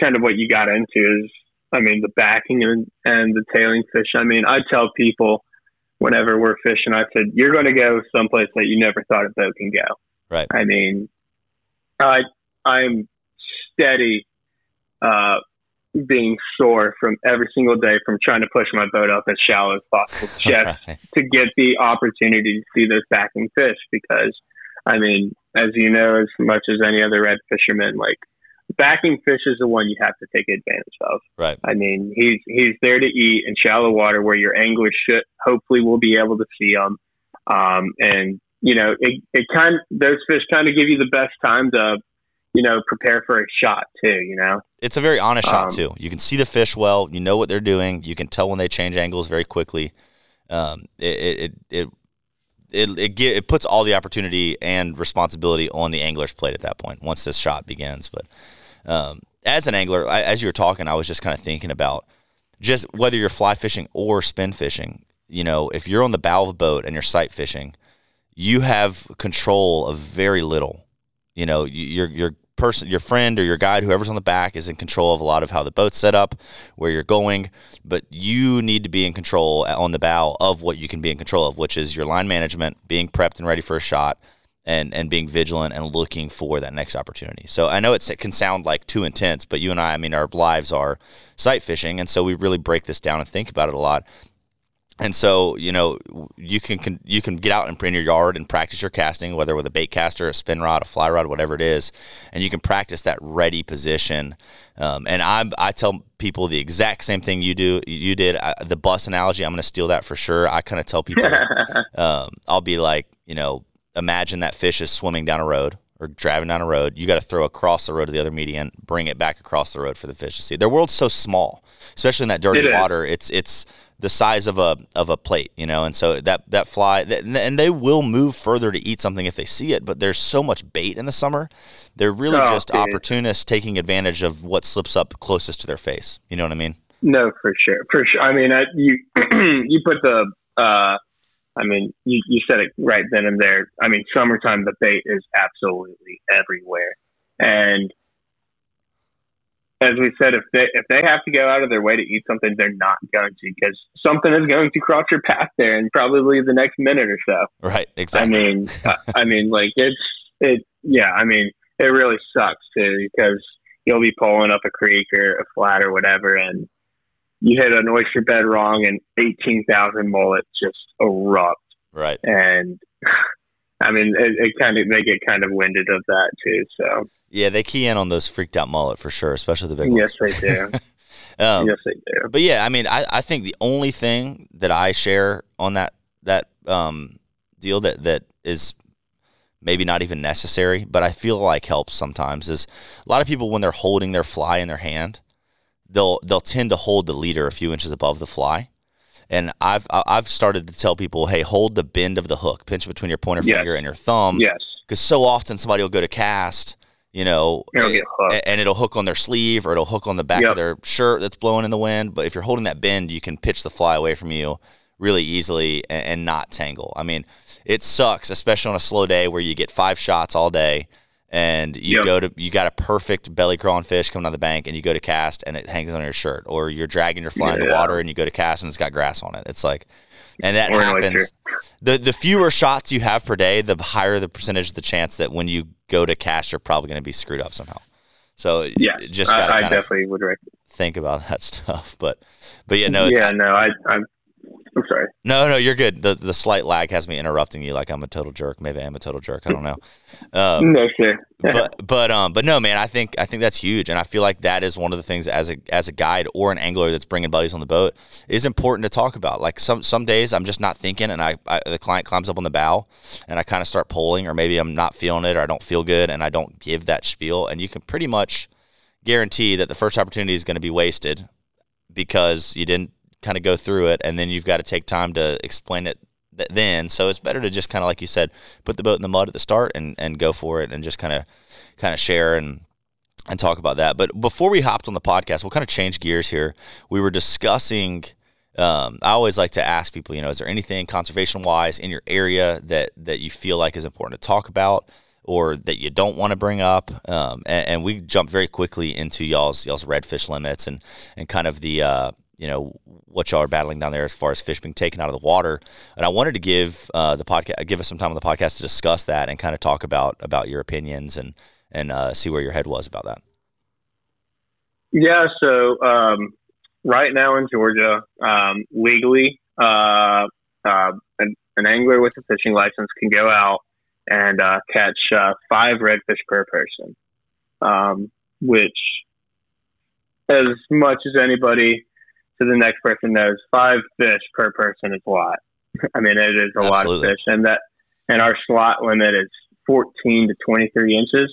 kind of what you got into is, I mean, the backing and, and the tailing fish. I mean, I tell people whenever we're fishing, I said, you're going to go someplace that you never thought a boat can go. Right. I mean, I I'm steady uh, being sore from every single day from trying to push my boat up as shallow as possible just right. to get the opportunity to see those backing fish because I mean, as you know as much as any other red fisherman, like backing fish is the one you have to take advantage of. Right. I mean, he's he's there to eat in shallow water where your anglers should hopefully will be able to see them. Um, and you know, it, it kind those fish kind of give you the best time to you know, prepare for a shot too, you know? It's a very honest um, shot too. You can see the fish well, you know what they're doing, you can tell when they change angles very quickly. Um, it, it, it, it, it, get, it puts all the opportunity and responsibility on the angler's plate at that point once this shot begins. But um, as an angler, I, as you were talking, I was just kind of thinking about just whether you're fly fishing or spin fishing. You know, if you're on the bow of a boat and you're sight fishing, you have control of very little. You know, you're you're person, your friend or your guide, whoever's on the back, is in control of a lot of how the boat's set up, where you're going. But you need to be in control on the bow of what you can be in control of, which is your line management, being prepped and ready for a shot, and and being vigilant and looking for that next opportunity. So I know it can sound like too intense, but you and I, I mean, our lives are sight fishing, and so we really break this down and think about it a lot. And so, you know, you can, you can get out and in your yard and practice your casting, whether with a bait caster, a spin rod, a fly rod, whatever it is, and you can practice that ready position. Um, and I I tell people the exact same thing you do. You did I, the bus analogy. I'm going to steal that for sure. I kind of tell people, um, I'll be like, you know, imagine that fish is swimming down a road or driving down a road. You got to throw across the road to the other median, bring it back across the road for the fish to see. Their world's so small, especially in that dirty it water. It's it's the size of a of a plate, you know, and so that that fly and they will move further to eat something if they see it. But there's so much bait in the summer, they're really oh, just dude. opportunists taking advantage of what slips up closest to their face. You know what I mean? No, for sure, for sure. I mean, I, you you put the. Uh, I mean, you, you said it right then and there. I mean, summertime, the bait is absolutely everywhere. And as we said, if they if they have to go out of their way to eat something, they're not going to because something is going to cross your path there in probably the next minute or so. Right. Exactly. I mean, I mean, like it's it. Yeah. I mean, it really sucks too because you'll be pulling up a creek or a flat or whatever, and you hit an oyster bed wrong, and eighteen thousand mullets just erupt. Right. And I mean, it, it kind of they get kind of winded of that too. So yeah, they key in on those freaked out mullet for sure, especially the big yes, ones. Yes, they do. um, yes, they do. But yeah, I mean, I, I think the only thing that I share on that that um, deal that that is maybe not even necessary, but I feel like helps sometimes is a lot of people when they're holding their fly in their hand, they'll they'll tend to hold the leader a few inches above the fly. And I've I've started to tell people, hey, hold the bend of the hook, pinch between your pointer yes. finger and your thumb. Yes. Because so often somebody will go to cast you know, it'll and it'll hook on their sleeve or it'll hook on the back yep. of their shirt that's blowing in the wind. But if you're holding that bend, you can pitch the fly away from you really easily and, and not tangle. I mean, it sucks, especially on a slow day where you get five shots all day and you yep. go to you got a perfect belly crawling fish coming out of the bank and you go to cast and it hangs on your shirt or you're dragging your fly yeah. in the water and you go to cast and it's got grass on it. It's like and that happens. The the fewer shots you have per day, the higher the percentage of the chance that when you go to cast, you're probably going to be screwed up somehow. So yeah, just got I, I definitely would think about that stuff. But but yeah, no, yeah, no, I I'm I'm sorry. No, no, you're good. The the slight lag has me interrupting you like I'm a total jerk. Maybe I'm a total jerk. I don't know. Um, no, sure. but but um but no, man. I think I think that's huge, and I feel like that is one of the things as a as a guide or an angler that's bringing buddies on the boat is important to talk about. Like some some days I'm just not thinking, and I, I the client climbs up on the bow, and I kind of start pulling, or maybe I'm not feeling it, or I don't feel good, and I don't give that spiel, and you can pretty much guarantee that the first opportunity is going to be wasted because you didn't kind of go through it, and then you've got to take time to explain it then. So it's better to just kind of like you said, put the boat in the mud at the start and, and go for it, and just kind of kind of share and and talk about that. But before we hopped on the podcast, we'll kind of change gears here. We were discussing. Um, I always like to ask people, you know, is there anything conservation wise in your area that that you feel like is important to talk about, or that you don't want to bring up? Um, and, and, we jumped very quickly into y'all's y'all's redfish limits and and kind of the uh, you know what y'all are battling down there as far as fish being taken out of the water. And I wanted to give uh, the podcast give us some time on the podcast to discuss that and kind of talk about about your opinions and and uh, see where your head was about that. Yeah, so um, right now in Georgia, um, legally, uh, uh, an, an, angler with a fishing license can go out and uh, catch uh, five redfish per person, um, which, as much as anybody to the next person knows, five fish per person is a lot. I mean, it is a Absolutely. lot of fish, and that and our slot limit is 14 to 23 inches.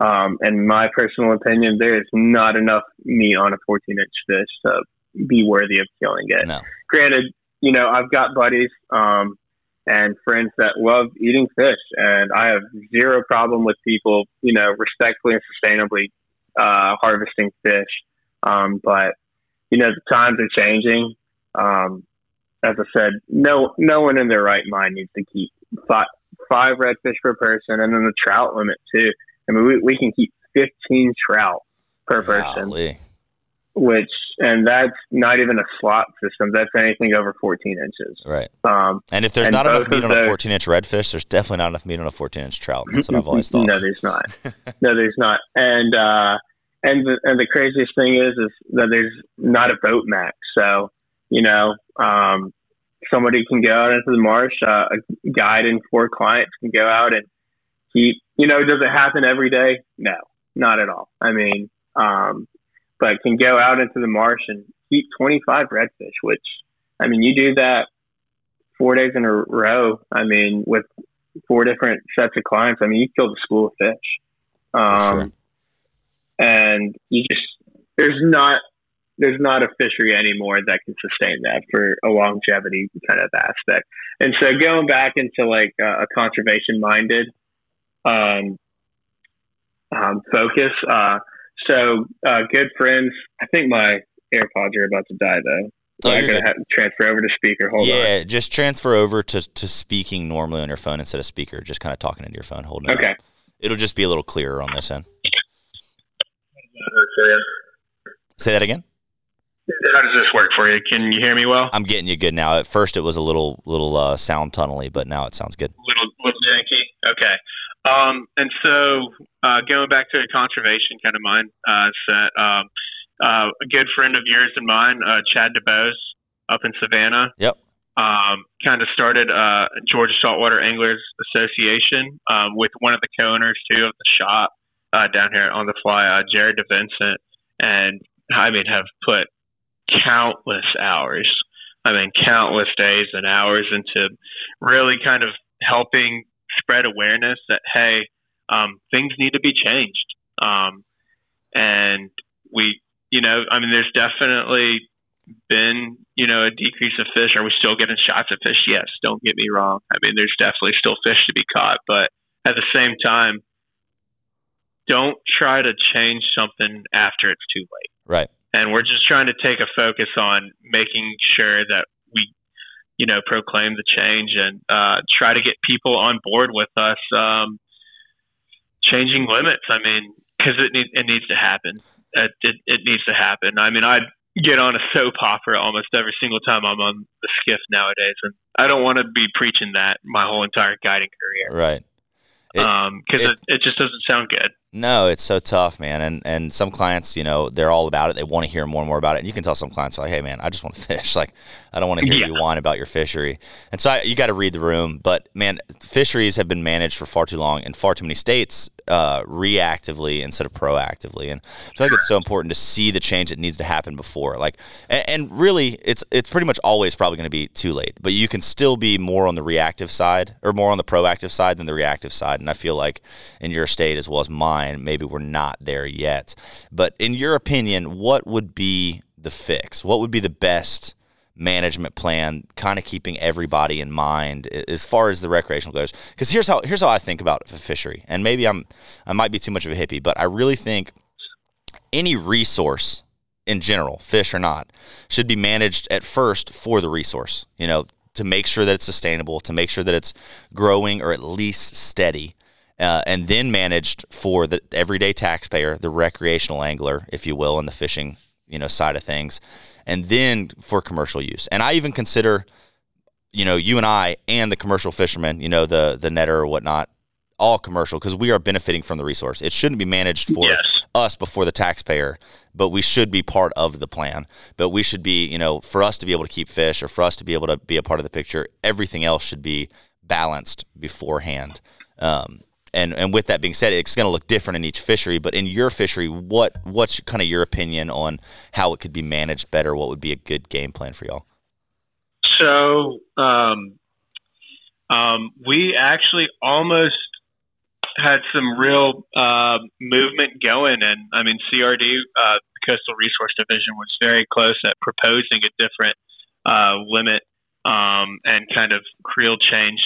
Um, in my personal opinion, there is not enough meat on a 14 inch fish to be worthy of killing it. No. Granted, you know, I've got buddies um, and friends that love eating fish, and I have zero problem with people, you know, respectfully and sustainably uh, harvesting fish. Um, but you know, the times are changing. Um, as I said, no, no one in their right mind needs to keep five, five redfish per person, and then the trout limit too. I mean, we, we can keep 15 trout per person, Golly. which, and that's not even a slot system. That's anything over 14 inches. Right. Um, and if there's and not enough meat on a 14 inch redfish, there's definitely not enough meat on a 14 inch trout. That's what I've always thought. no, there's not. no, there's not. And, uh, and the, and the craziest thing is, is that there's not a boat max. So, you know, um, somebody can go out into the marsh, uh, a guide and four clients can go out and keep you know, does it happen every day? No, not at all. I mean, um, but can go out into the marsh and keep 25 redfish, which, I mean, you do that four days in a row. I mean, with four different sets of clients, I mean, you kill the school of fish. Um, sure. And you just, there's not, there's not a fishery anymore that can sustain that for a longevity kind of aspect. And so going back into like a conservation minded um, um, focus. Uh, so, uh, good friends. I think my AirPods are about to die though. So oh, I'm gonna have to transfer over to speaker. Hold yeah, on. Yeah, just transfer over to, to speaking normally on your phone instead of speaker. Just kind of talking into your phone, holding it. Okay. Up. It'll just be a little clearer on this end. Say that again. How does this work for you? Can you hear me well? I'm getting you good now. At first, it was a little little uh, sound tunnely, but now it sounds good. Little little janky. Okay. Um, and so, uh, going back to a conservation kind of mind uh, set, um, uh, a good friend of yours and mine, uh, Chad DeBose, up in Savannah. Yep. Um, kind of started uh, Georgia Saltwater Anglers Association um, with one of the co-owners too of the shop uh, down here on the fly, uh, Jared DeVincent, and I mean have put countless hours. I mean, countless days and hours into really kind of helping spread awareness that hey, um, things need to be changed. Um, and we, you know, I mean, there's definitely been, you know, a decrease of fish. Are we still getting shots of fish? Yes. Don't get me wrong. I mean, there's definitely still fish to be caught, but at the same time, don't try to change something after it's too late. Right. And we're just trying to take a focus on making sure that we you know, proclaim the change and uh, try to get people on board with us um, changing limits. I mean, because it, need, it needs to happen. It, it, it needs to happen. I mean, I get on a soap opera almost every single time I'm on the skiff nowadays, and I don't want to be preaching that my whole entire guiding career. Right. Because um, it, it, it just doesn't sound good. No, it's so tough, man. And and some clients, you know, they're all about it. They want to hear more and more about it. And you can tell some clients like, "Hey, man, I just want to fish. Like, I don't want to hear yeah. you whine about your fishery." And so I, you got to read the room. But man, fisheries have been managed for far too long in far too many states uh, reactively instead of proactively. And so I feel like it's so important to see the change that needs to happen before. Like, and, and really, it's it's pretty much always probably going to be too late. But you can still be more on the reactive side or more on the proactive side than the reactive side. And I feel like in your state as well as mine, maybe we're not there yet. But in your opinion, what would be the fix? What would be the best? management plan, kind of keeping everybody in mind as far as the recreational goes. Because here's how here's how I think about the fishery, and maybe I'm I might be too much of a hippie, but I really think any resource in general, fish or not, should be managed at first for the resource. You know, to make sure that it's sustainable, to make sure that it's growing or at least steady, uh, and then managed for the everyday taxpayer, the recreational angler, if you will, and the fishing you know side of things, and then for commercial use. And I even consider, you know, you and I and the commercial fishermen, you know, the the netter or whatnot, all commercial because we are benefiting from the resource. It shouldn't be managed for Yes. us before the taxpayer, but we should be part of the plan. But we should be, you know, for us to be able to keep fish or for us to be able to be a part of the picture, everything else should be balanced beforehand. Um, and and with that being said, it's going to look different in each fishery. But in your fishery, what what's kind of your opinion on how it could be managed better? What would be a good game plan for y'all? So um, um, we actually almost had some real uh, movement going, and I mean CRD, uh, Coastal Resource Division, was very close at proposing a different uh, limit um, and kind of creel change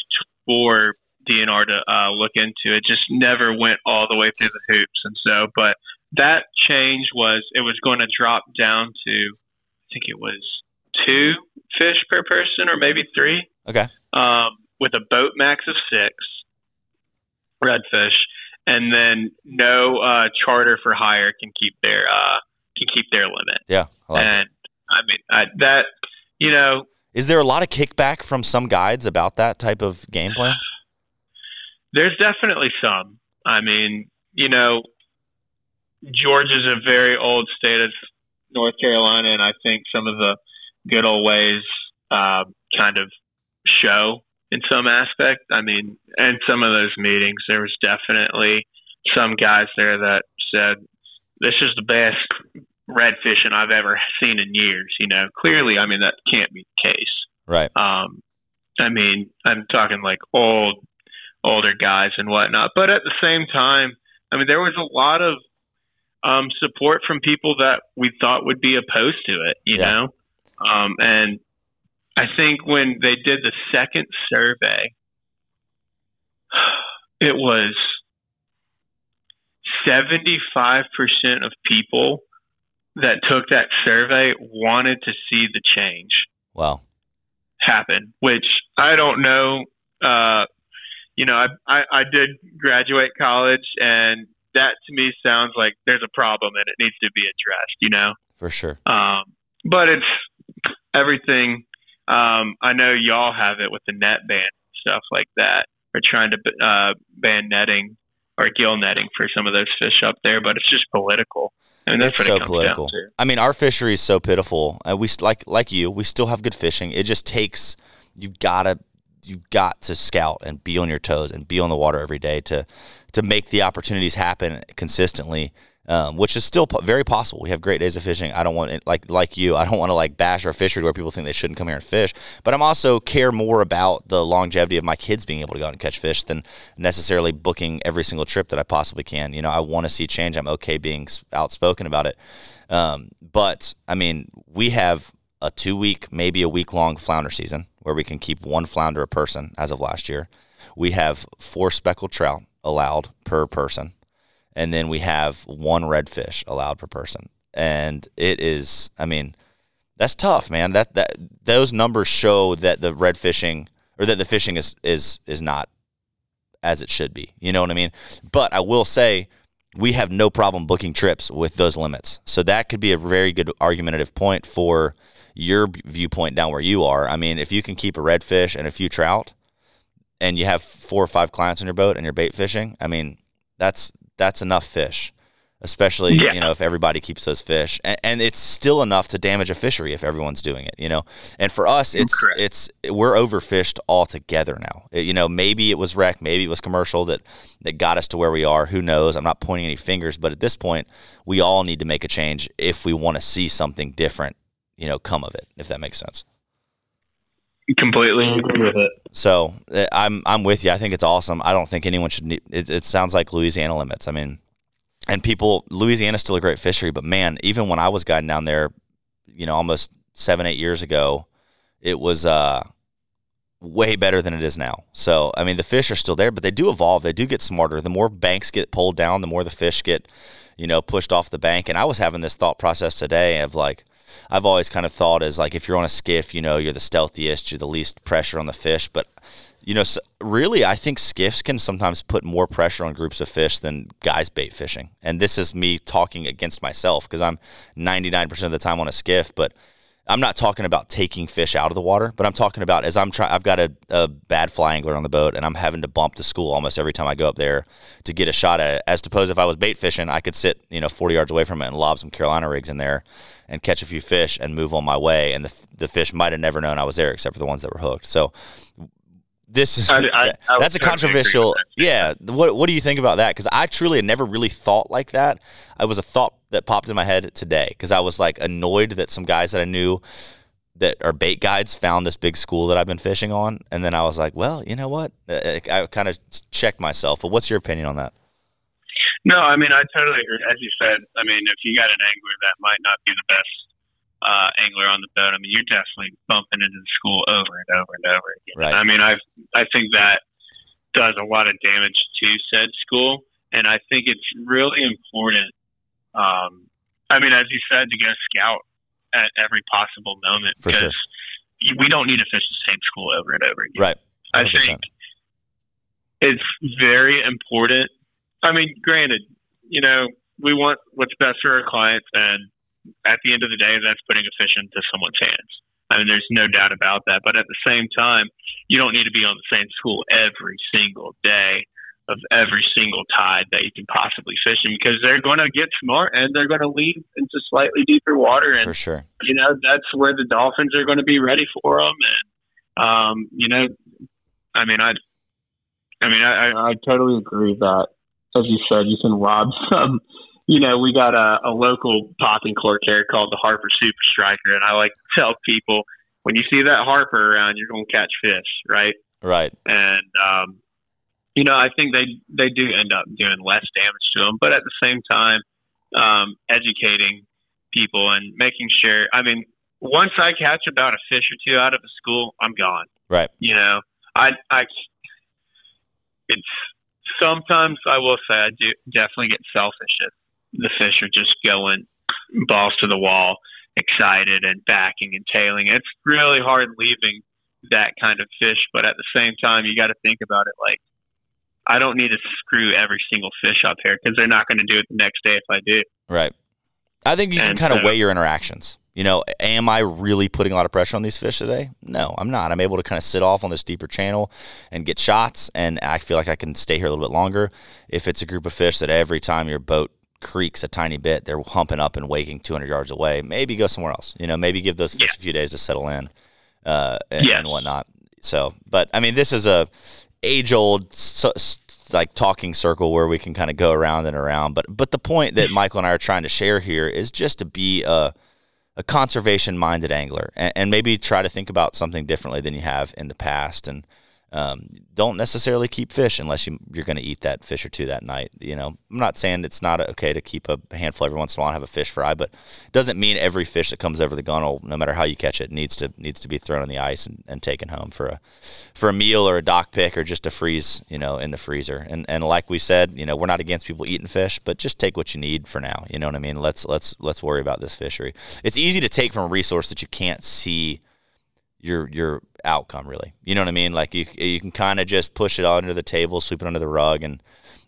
for DNR to uh, look into. It just never went all the way through the hoops, and so but that change was it was going to drop down to I think it was two fish per person or maybe three Okay, um, with a boat max of six redfish, and then no uh, charter for hire can keep their uh, can keep their limit. yeah. I like and I mean I, that you know Is there a lot of kickback from some guides about that type of game plan? There's definitely some. I mean you know Georgia's a very old state of North Carolina, and I think some of the good old ways uh, kind of show in some aspect. I mean, in some of those meetings, there was definitely some guys there that said, "This is the best red fishing I've ever seen in years." You know, clearly, I mean that can't be the case. Right. Um, I mean, I'm talking like old, older guys and whatnot. But at the same time, I mean, there was a lot of um, support from people that we thought would be opposed to it. You Yeah. know, um, and I think when they did the second survey, it was 75% of people that took that survey wanted to see the change Wow. happen, which I don't know. Uh, you know, I, I, I did graduate college, and that to me sounds like there's a problem and it needs to be addressed, you know? For sure. Um, but it's everything. Um, I know y'all have it with the net ban stuff like that. We're trying to uh, ban netting or gill netting for some of those fish up there, but it's just political. I mean, that's It's so it political. I mean, our fishery is so pitiful. Uh, we like like you, we still have good fishing. It just takes you've gotta you've got to scout and be on your toes and be on the water every day to to make the opportunities happen consistently. Um, which is still very possible. We have great days of fishing. I don't want it like like you. I don't want to like bash our fishery where people think they shouldn't come here and fish. But I'm also care more about the longevity of my kids being able to go out and catch fish than necessarily booking every single trip that I possibly can. You know, I want to see change. I'm okay being outspoken about it. Um, but I mean, we have a two week, maybe a week long flounder season where we can keep one flounder a person as of last year. We have four speckled trout allowed per person. And then we have one redfish allowed per person. And it is, I mean, that's tough, man. That that those numbers show that the red fishing or that the fishing is is is not as it should be. You know what I mean? But I will say we have no problem booking trips with those limits. So that could be a very good argumentative point for your viewpoint down where you are. I mean, if you can keep a redfish and a few trout and you have four or five clients on your boat and you're bait fishing, I mean, that's that's enough fish. Especially, Yeah. you know, if everybody keeps those fish, and, and it's still enough to damage a fishery if everyone's doing it, you know. And for us, it's Correct. it's we're overfished altogether now. It- you know, maybe it was wreck, maybe it was commercial that that got us to where we are. Who knows? I'm not pointing any fingers, but at this point, we all need to make a change if we want to see something different, you know, come of it. If that makes sense. Completely agree with it. So uh, I'm I'm with you. I think it's awesome. I don't think anyone should. Need, it, it sounds like Louisiana limits. I mean, and people Louisiana's still a great fishery, but man, even when I was guiding down there, you know, almost seven eight years ago, it was uh, way better than it is now. So, I mean, the fish are still there, but they do evolve. They do get smarter. The more banks get pulled down, the more the fish get, you know, pushed off the bank. And I was having this thought process today of like, I've always kind of thought as like if you're on a skiff, you know, you're the stealthiest, you're the least pressure on the fish. But you know, really, I think skiffs can sometimes put more pressure on groups of fish than guys bait fishing. And this is me talking against myself because I'm 99% of the time on a skiff, but I'm not talking about taking fish out of the water, but I'm talking about as I'm trying. I've got a, a, bad fly angler on the boat, and I'm having to bump the school almost every time I go up there to get a shot at it. As opposed, if I was bait fishing, I could sit you know 40 yards away from it and lob some Carolina rigs in there and catch a few fish and move on my way. And the the fish might have never known I was there, except for the ones that were hooked. So this is I, I, I that's a controversial. That. Yeah, what what do you think about that? Because I truly had never really thought like that. It was a thought that popped in my head today because I was like annoyed that some guys that I knew that are bait guides found this big school that I've been fishing on, and then I was like, well, you know what? I, I kind of checked myself. But what's your opinion on that? No, I mean I totally agree. As you said, I mean if you got an angler that might not be the best uh, angler on the boat, I mean, you're definitely bumping into the school over and over and over again. Right. I mean, I I think that does a lot of damage to said school, and I think it's really important. Um, I mean, as you said, to go scout at every possible moment For because sure. we don't need to fish the same school over and over again. Right. 100%. I think it's very important. I mean, granted, you know, we want what's best for our clients, and at the end of the day, that's putting a fish into someone's hands. I mean, there's no doubt about that. But at the same time, you don't need to be on the same school every single day of every single tide that you can possibly fish in because they're going to get smart and they're going to lead into slightly deeper water. And, for sure. You know, that's where the dolphins are going to be ready for them. And, um, you know, I mean, I, I mean, I, I, I totally agree that, as you said, you can rob some you know, we got a, a local popping cork here called the Harper Super Striker, and I like to tell people when you see that Harper around, you're going to catch fish, right? Right. And um, you know, I think they they do end up doing less damage to them, but at the same time, um, educating people and making sure. I mean, once I catch about a fish or two out of a school, I'm gone. Right. You know, I I it's sometimes I will say I do definitely get selfish if the fish are just going balls to the wall, excited and backing and tailing. It's really hard leaving that kind of fish, but at the same time, you got to think about it like I don't need to screw every single fish up here because they're not going to do it the next day if I do. Right. I think you and can kind of weigh your interactions. You know, am I really putting a lot of pressure on these fish today? No, I'm not. I'm able to kind of sit off on this deeper channel and get shots, and I feel like I can stay here a little bit longer. If it's a group of fish that every time your boat creaks a tiny bit, they're humping up and waking 200 yards away. Maybe go somewhere else. You know, maybe give those fish yeah. a few days to settle in uh, and, and, whatnot. So, but I mean, this is a age old so, like talking circle where we can kind of go around and around. But but the point that Michael and I are trying to share here is just to be a a conservation minded angler and, and maybe try to think about something differently than you have in the past and um, don't necessarily keep fish unless you, you're going to eat that fish or two that night. You know, I'm not saying it's not okay to keep a handful every once in a while and have a fish fry, but it doesn't mean every fish that comes over the gunnel, no matter how you catch it, needs to needs to be thrown on the ice and, and taken home for a for a meal or a dock pick or just to freeze, you know, in the freezer. And and like we said, you know, we're not against people eating fish, but just take what you need for now. You know what I mean? Let's let's let's worry about this fishery. It's easy to take from a resource that you can't see your your outcome really. You know what I mean? Like you you can kind of just push it under the table, sweep it under the rug, and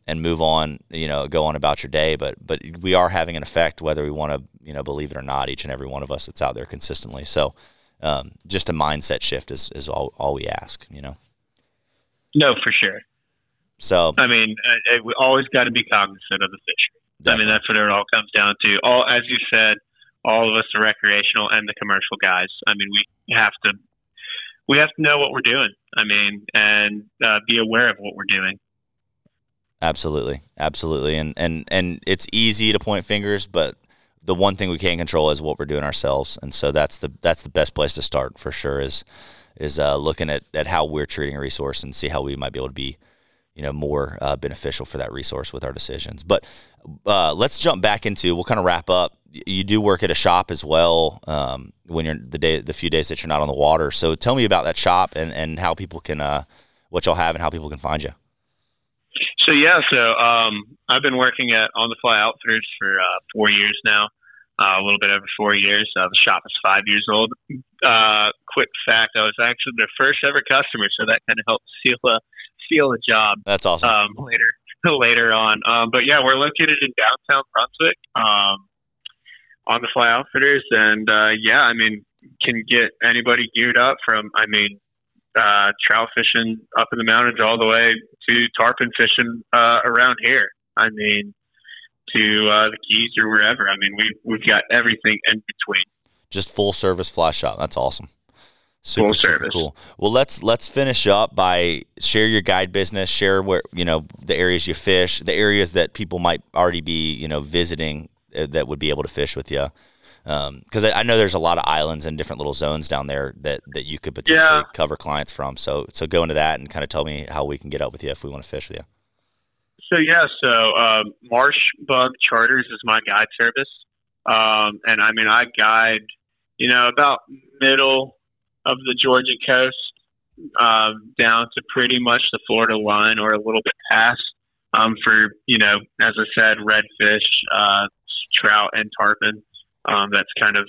and move on. You know, go on about your day. But but we are having an effect whether we want to you know believe it or not. Each and every one of us that's out there consistently. So um, just a mindset shift is is all all we ask. You know. No, for sure. So I mean, uh, we always got to be cognizant of the fishery. Definitely. I mean, that's what it all comes down to. All as you said all of us the recreational and the commercial guys. I mean, we have to we have to know what we're doing. I mean, and uh, be aware of what we're doing. Absolutely, absolutely, and and and it's easy to point fingers, but the one thing we can control is what we're doing ourselves, and so that's the that's the best place to start for sure. Is is uh, looking at, at how we're treating a resource and see how we might be able to be you know more uh, beneficial for that resource with our decisions. But uh, let's jump back into. We'll kind of wrap up. You do work at a shop as well um, when you're the day the few days that you're not on the water. So tell me about that shop and and how people can uh, what y'all have and how people can find you. So yeah, so um, I've been working at On the Fly Outfitters for uh, four years now, uh, a little bit over four years. Uh, the shop is five years old. Quick fact: I was actually their first ever customer, so that kind of helped seal a seal a job. That's awesome. Um, later later on, um, but yeah, we're located in downtown Brunswick. Um, on the Fly Outfitters, and uh, yeah, I mean, can get anybody geared up from. I mean, uh, trout fishing up in the mountains all the way to tarpon fishing uh, around here. I mean, to uh, the Keys or wherever. I mean, we we've got everything in between. Just full service fly shop. That's awesome. Super, Full super cool. Well, let's let's finish up by share your guide business, share where you know the areas you fish, the areas that people might already be you know visiting uh, that would be able to fish with you. Because I, I know there's a lot of islands and different little zones down there that, that you could potentially Yeah. cover clients from. So so go into that and kind of tell me how we can get up with you if we want to fish with you. So yeah, so um, Marsh Bug Charters is my guide service, um, and I mean I guide, you know, about middle of the Georgia coast um, down to pretty much the Florida line or a little bit past um, for you know, as I said, redfish, uh, trout, and tarpon. Um, that's kind of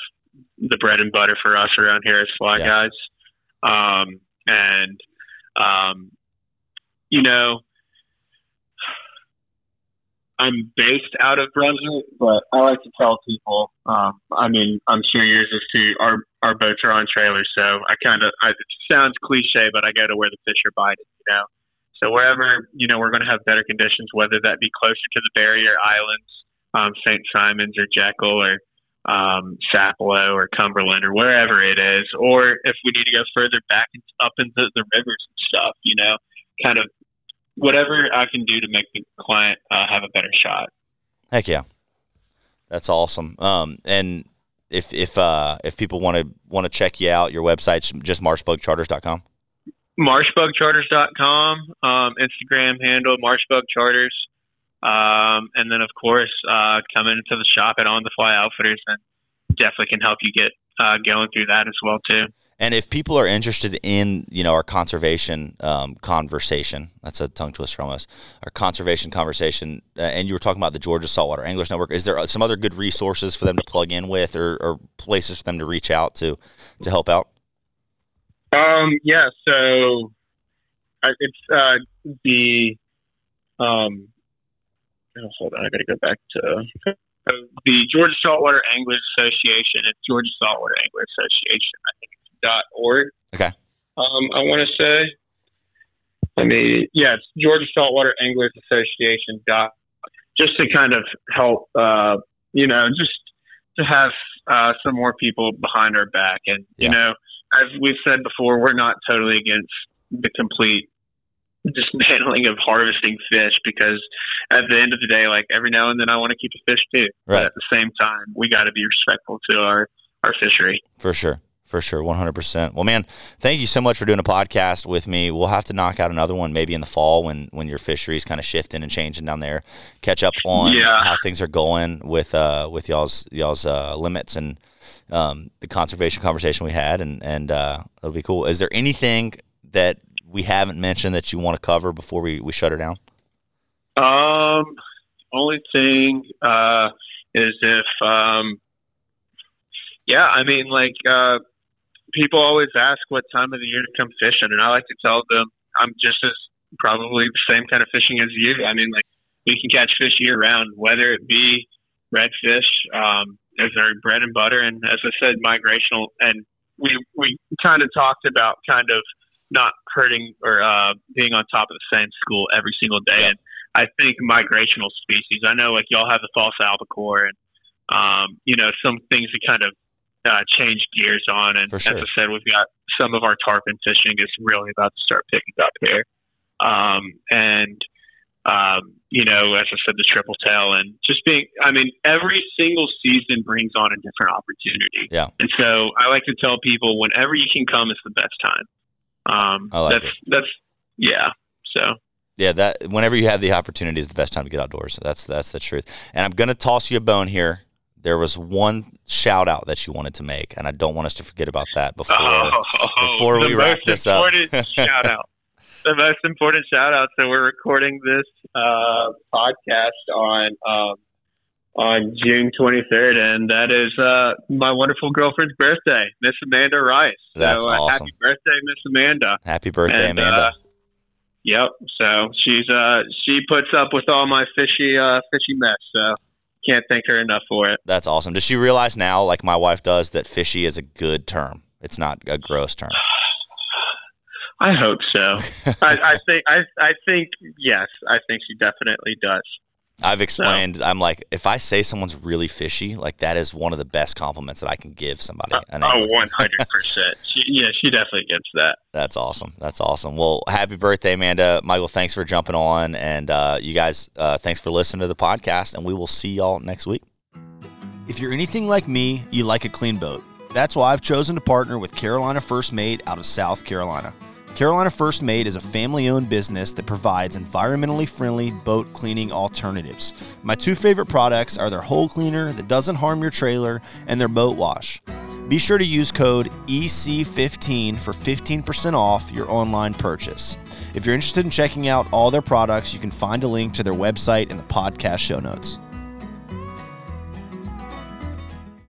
the bread and butter for us around here as fly Yeah. guides, um, and um, you know. I'm based out of Brunswick, but I like to tell people. Um, I mean, I'm sure yours is too. Our our boats are on trailers, so I kind of. It sounds cliche, but I go to where the fish are biting. You know, so wherever you know we're going to have better conditions, whether that be closer to the barrier islands, um, St. Simons or Jekyll or um, Sapelo or Cumberland or wherever it is, or if we need to go further back and up into the rivers and stuff. You know, kind of whatever I can do to make the client uh, have a better shot. Heck yeah, that's awesome. Um, and if if uh if people want to want to check you out, your website's just marshbugcharters.com. Marshbugcharters.com, um, Instagram handle marshbugcharters, um, and then of course uh, come into the shop at On the Fly Outfitters, and definitely can help you get uh, going through that as well too. And if people are interested in, you know, our conservation um, conversation, that's a tongue twister almost, our conservation conversation, uh, and you were talking about the Georgia Saltwater Anglers Network, is there some other good resources for them to plug in with or, or places for them to reach out to to help out? Um, yeah, so uh, it's uh, the um, oh, hold on, I got to go back to uh, the Georgia Saltwater Anglers Association. It's Georgia Saltwater Anglers Association. I think it's dot org. Okay. Um, I want to say. Let me. Yeah, it's Georgia Saltwater Anglers Association. Dot. Just to kind of help, uh, you know, just to have uh, some more people behind our back, and Yeah. you know, as we've said before, we're not totally against the complete dismantling of harvesting fish because at the end of the day, like every now and then I want to keep a fish too. Right. But at the same time, we got to be respectful to our, our fishery. For sure. For sure. 100%. Well, man, thank you so much for doing a podcast with me. We'll have to knock out another one maybe in the fall when, when your fishery's kind of shifting and changing down there. Catch up on Yeah. how things are going with uh, with y'all's y'all's uh, limits and um, the conservation conversation we had, and and uh, it'll be cool. Is there anything that we haven't mentioned that you want to cover before we, we shut her down? Um, only thing uh, is if, um, yeah, I mean, like uh, people always ask what time of the year to come fishing, and I like to tell them I'm just as probably the same kind of fishing as you. I mean, like we can catch fish year round, whether it be redfish um, as our bread and butter, and as I said, migrational. And we we kind of talked about kind of not hurting or uh, being on top of the same school every single day. Yeah. And I think migrational species. I know like y'all have the false albacore and um, you know some things that kind of uh, change gears on. And sure. as I said, we've got some of our tarpon fishing is really about to start picking up here. Um, and um, you know, as I said, the triple tail and just being. I mean, every single season brings on a different opportunity. Yeah. And so I like to tell people whenever you can come is the best time. Um, like that's it. that's yeah. So Yeah, that whenever you have the opportunity is the best time to get outdoors. That's that's the truth. And I'm gonna toss you a bone here. There was one shout out that you wanted to make, and I don't want us to forget about that before Oh, before we wrap this up. shout out. The most important shout out. So we're recording this uh, podcast on um, on June 23rd, and that is uh, my wonderful girlfriend's birthday, Miss Amanda Rice. That's so, uh, awesome. Happy birthday, Miss Amanda. Happy birthday, And, Amanda. uh, Yep. So she's uh she puts up with all my fishy uh fishy mess. So can't thank her enough for it. That's awesome. Does she realize now, like my wife does, that fishy is a good term? It's not a gross term. I hope so. I, I think I I think yes. I think she definitely does. I've explained. I'm like, if I say someone's really fishy, like that is one of the best compliments that I can give somebody. And I- Oh, one hundred percent. Yeah, she definitely gets that. That's awesome. That's awesome. Well, happy birthday, Amanda. Michael, thanks for jumping on. And uh, you guys, uh, thanks for listening to the podcast. And we will see y'all next week. If you're anything like me, you like a clean boat. That's why I've chosen to partner with Carolina First Mate out of South Carolina. Carolina First Mate is a family owned business that provides environmentally friendly boat cleaning alternatives. My two favorite products are their hole cleaner that doesn't harm your trailer and their boat wash. Be sure to use code EC15 for 15% off your online purchase. If you're interested in checking out all their products, you can find a link to their website in the podcast show notes.